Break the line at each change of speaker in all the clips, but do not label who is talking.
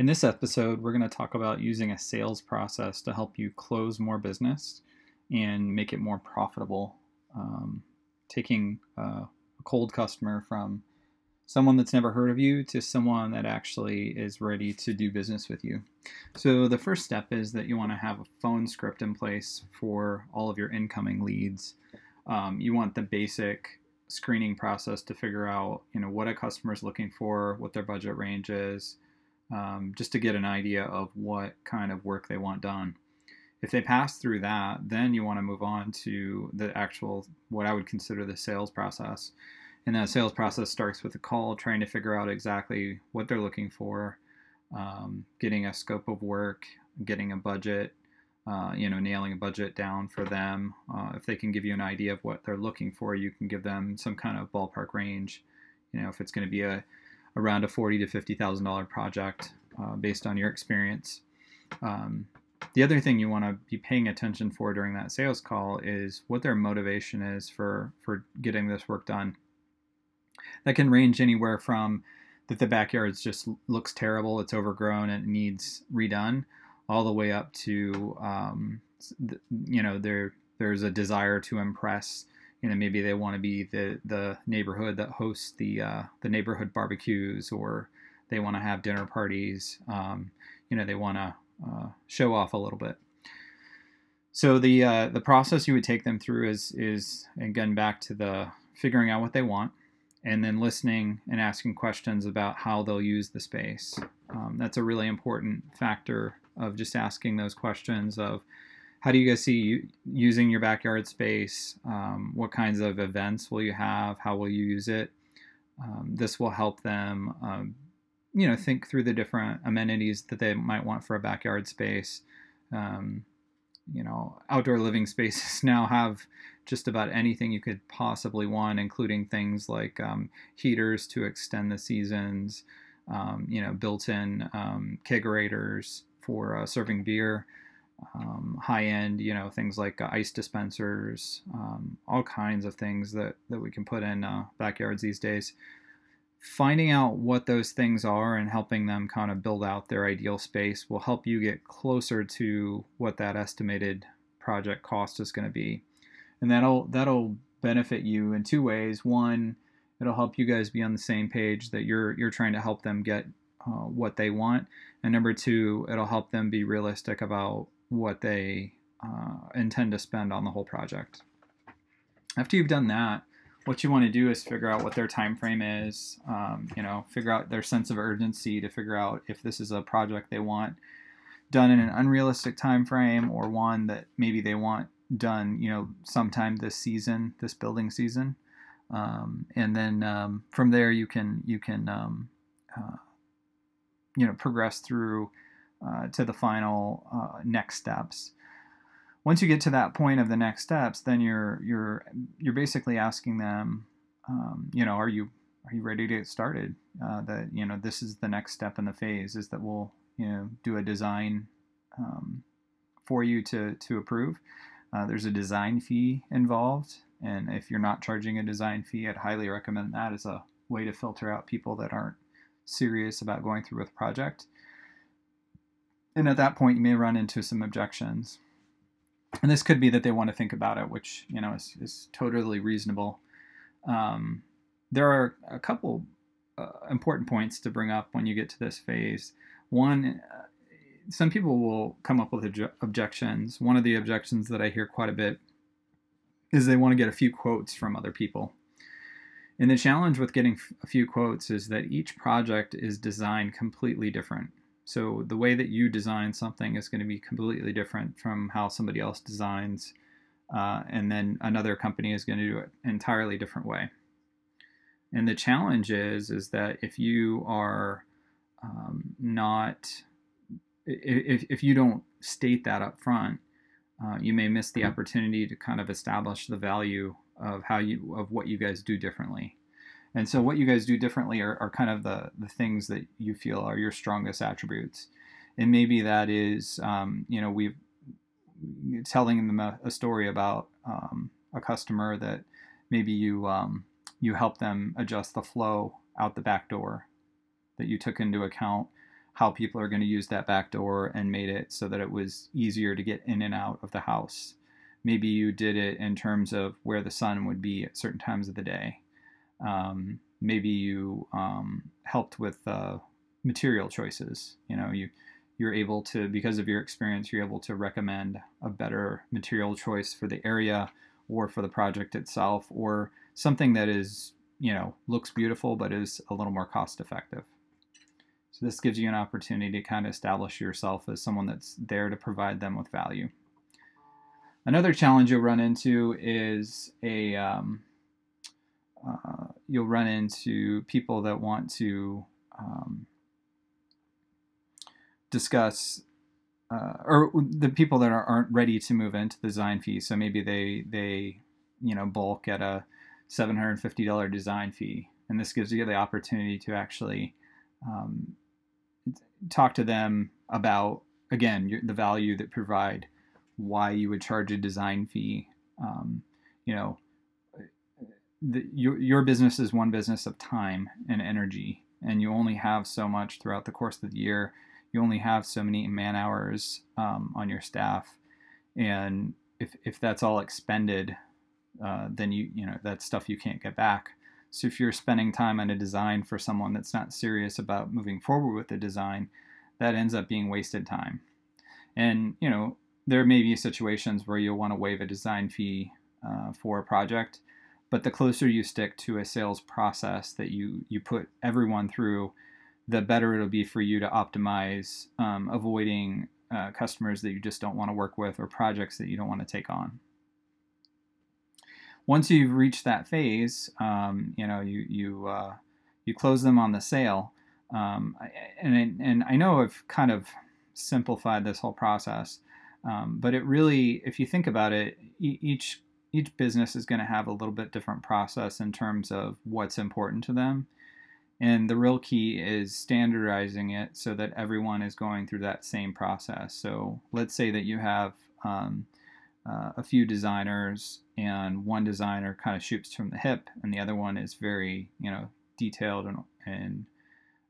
In this episode, we're going to talk about using a sales process to help you close more business and make it more profitable. Um, taking uh, a cold customer from someone that's never heard of you to someone that actually is ready to do business with you. So, the first step is that you want to have a phone script in place for all of your incoming leads. Um, you want the basic screening process to figure out, you know, what a customer is looking for, what their budget range is, um, just to get an idea of what kind of work they want done. If they pass through that, then you want to move on to the actual, what I would consider the sales process. And that sales process starts with a call, trying to figure out exactly what they're looking for, um, getting a scope of work, getting a budget, uh, you know, nailing a budget down for them. Uh, if they can give you an idea of what they're looking for, you can give them some kind of ballpark range. You know, if it's going to be a around a forty to fifty thousand dollar project uh, based on your experience. Um, the other thing you want to be paying attention for during that sales call is what their motivation is for for getting this work done. That can range anywhere from that the backyard just looks terrible, it's overgrown, and it needs redone, all the way up to um, you know there there's a desire to impress you know maybe they want to be the the neighborhood that hosts the uh, the neighborhood barbecues or they want to have dinner parties um, you know they want to uh, show off a little bit. So the uh, the process you would take them through is is again back to the figuring out what they want and then listening and asking questions about how they'll use the space. Um, that's a really important factor of just asking those questions of how do you guys see using your backyard space? Um, what kinds of events will you have? How will you use it? Um, this will help them, um, you know, think through the different amenities that they might want for a backyard space. Um, you know, outdoor living spaces now have just about anything you could possibly want, including things like um, heaters to extend the seasons, um, you know, built-in kegerators for uh, serving beer um, high end, you know, things like uh, ice dispensers, um, all kinds of things that, that we can put in uh, backyards these days. Finding out what those things are and helping them kind of build out their ideal space will help you get closer to what that estimated project cost is going to be. And that'll that'll benefit you in two ways. One, it'll help you guys be on the same page that you're you're trying to help them get uh, what they want. And number two, it'll help them be realistic about what they uh, intend to spend on the whole project. After you've done that, what you want to do is figure out what their time frame is. Um, you know, figure out their sense of urgency to figure out if this is a project they want done in an unrealistic time frame or one that maybe they want done, you know, sometime this season, this building season. Um, and then um, from there, you can you can um, uh, you know progress through uh, to the final uh, next steps. Once you get to that point of the next steps, then you're you're you're basically asking them, um, you know, are you are you ready to get started? Uh, that you know this is the next step in the phase is that we'll you know do a design um, for you to to approve. Uh, there's a design fee involved, and if you're not charging a design fee, I'd highly recommend that as a way to filter out people that aren't serious about going through with the project and at that point you may run into some objections. And this could be that they want to think about it which you know is, is totally reasonable. Um, there are a couple uh, important points to bring up when you get to this phase. One uh, some people will come up with obje- objections. One of the objections that i hear quite a bit is they want to get a few quotes from other people. And the challenge with getting a few quotes is that each project is designed completely different so the way that you design something is going to be completely different from how somebody else designs, uh, and then another company is going to do it an entirely different way. And the challenge is is that if you are um, not if, if you don't state that up front, uh, you may miss the opportunity to kind of establish the value of how you of what you guys do differently. And so, what you guys do differently are, are kind of the, the things that you feel are your strongest attributes. And maybe that is, um, you know, we telling them a, a story about um, a customer that maybe you um, you help them adjust the flow out the back door, that you took into account how people are going to use that back door and made it so that it was easier to get in and out of the house. Maybe you did it in terms of where the sun would be at certain times of the day. Um, maybe you um, helped with uh, material choices. You know, you you're able to because of your experience, you're able to recommend a better material choice for the area or for the project itself, or something that is you know looks beautiful but is a little more cost effective. So this gives you an opportunity to kind of establish yourself as someone that's there to provide them with value. Another challenge you'll run into is a um, uh, you'll run into people that want to um, discuss uh, or the people that are, aren't ready to move into the design fee. So maybe they they you know bulk at a seven hundred fifty dollar design fee, and this gives you the opportunity to actually um, talk to them about again your, the value that provide, why you would charge a design fee. Um, you know, the, your your business is one business of time and energy, and you only have so much throughout the course of the year. You only have so many man hours um, on your staff, and if if that's all expended, uh, then you you know that's stuff you can't get back. So if you're spending time on a design for someone that's not serious about moving forward with the design, that ends up being wasted time. And you know there may be situations where you'll want to waive a design fee uh, for a project but the closer you stick to a sales process that you you put everyone through, the better it'll be for you to optimize um, avoiding uh, customers that you just don't want to work with or projects that you don't want to take on. Once you've reached that phase, um, you know you you uh, you close them on the sale, um, and and I know I've kind of simplified this whole process, um, but it really, if you think about it, each each business is going to have a little bit different process in terms of what's important to them. And the real key is standardizing it so that everyone is going through that same process. So let's say that you have um, uh, a few designers, and one designer kind of shoots from the hip, and the other one is very, you know, detailed and, and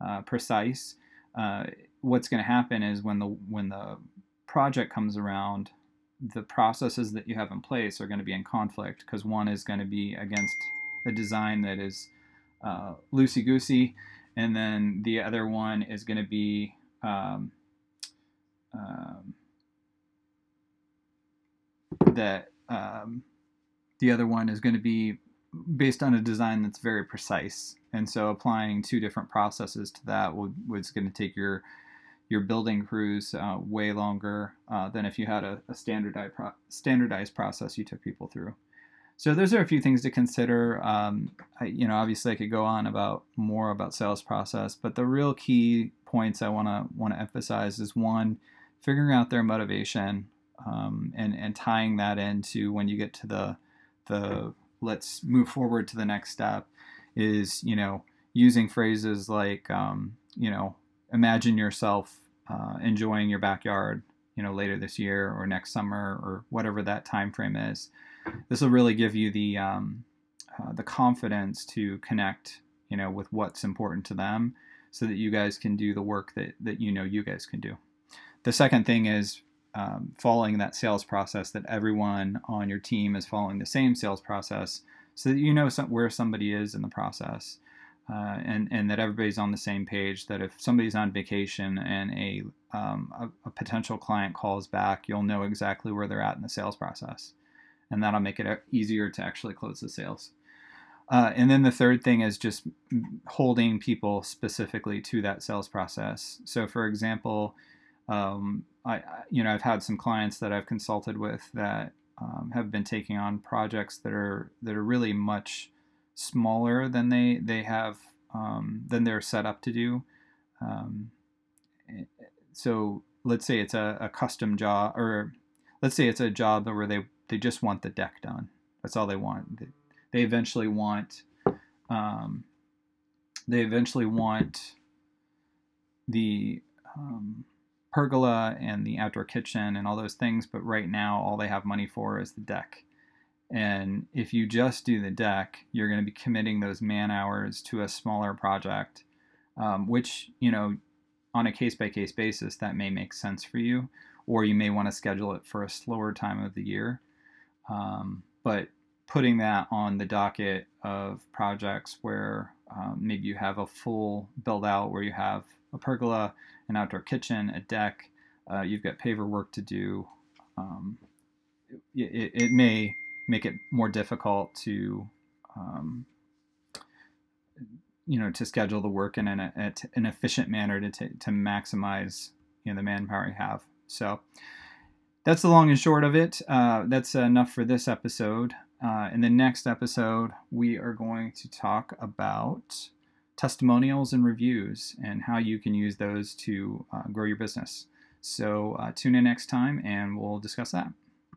uh, precise. Uh, what's going to happen is when the when the project comes around, the processes that you have in place are going to be in conflict because one is going to be against a design that is uh, loosey goosey, and then the other one is going to be um, um, that um, the other one is going to be based on a design that's very precise. And so applying two different processes to that would, was going to take your your building crews uh, way longer uh, than if you had a, a standardized pro- standardized process you took people through. So those are a few things to consider. Um, I, you know, obviously I could go on about more about sales process, but the real key points I want to want to emphasize is one, figuring out their motivation um, and and tying that into when you get to the the let's move forward to the next step is you know using phrases like um, you know imagine yourself uh, enjoying your backyard, you know, later this year or next summer or whatever that time frame is. This will really give you the um, uh, the confidence to connect, you know, with what's important to them, so that you guys can do the work that that you know you guys can do. The second thing is um, following that sales process that everyone on your team is following the same sales process so that you know some, where somebody is in the process uh, and and that everybody's on the same page. That if somebody's on vacation and a, um, a, a potential client calls back, you'll know exactly where they're at in the sales process, and that'll make it easier to actually close the sales. Uh, and then the third thing is just holding people specifically to that sales process. So, for example, um, I you know I've had some clients that I've consulted with that um, have been taking on projects that are that are really much smaller than they they have um, than they're set up to do. Um, so let's say it's a, a custom job, or let's say it's a job where they they just want the deck done. That's all they want. They, they eventually want um, they eventually want the um, pergola and the outdoor kitchen and all those things, but right now all they have money for is the deck. And if you just do the deck, you're going to be committing those man hours to a smaller project, um, which, you know, on a case by case basis, that may make sense for you, or you may want to schedule it for a slower time of the year. Um, but putting that on the docket of projects where um, maybe you have a full build out where you have a pergola, an outdoor kitchen, a deck, uh, you've got paver work to do. Um, it, it, may make it more difficult to, um, you know, to schedule the work in an, an efficient manner to, t- to maximize you know, the manpower you have. So that's the long and short of it. Uh, that's enough for this episode. Uh, in the next episode, we are going to talk about testimonials and reviews and how you can use those to uh, grow your business. So uh, tune in next time and we'll discuss that.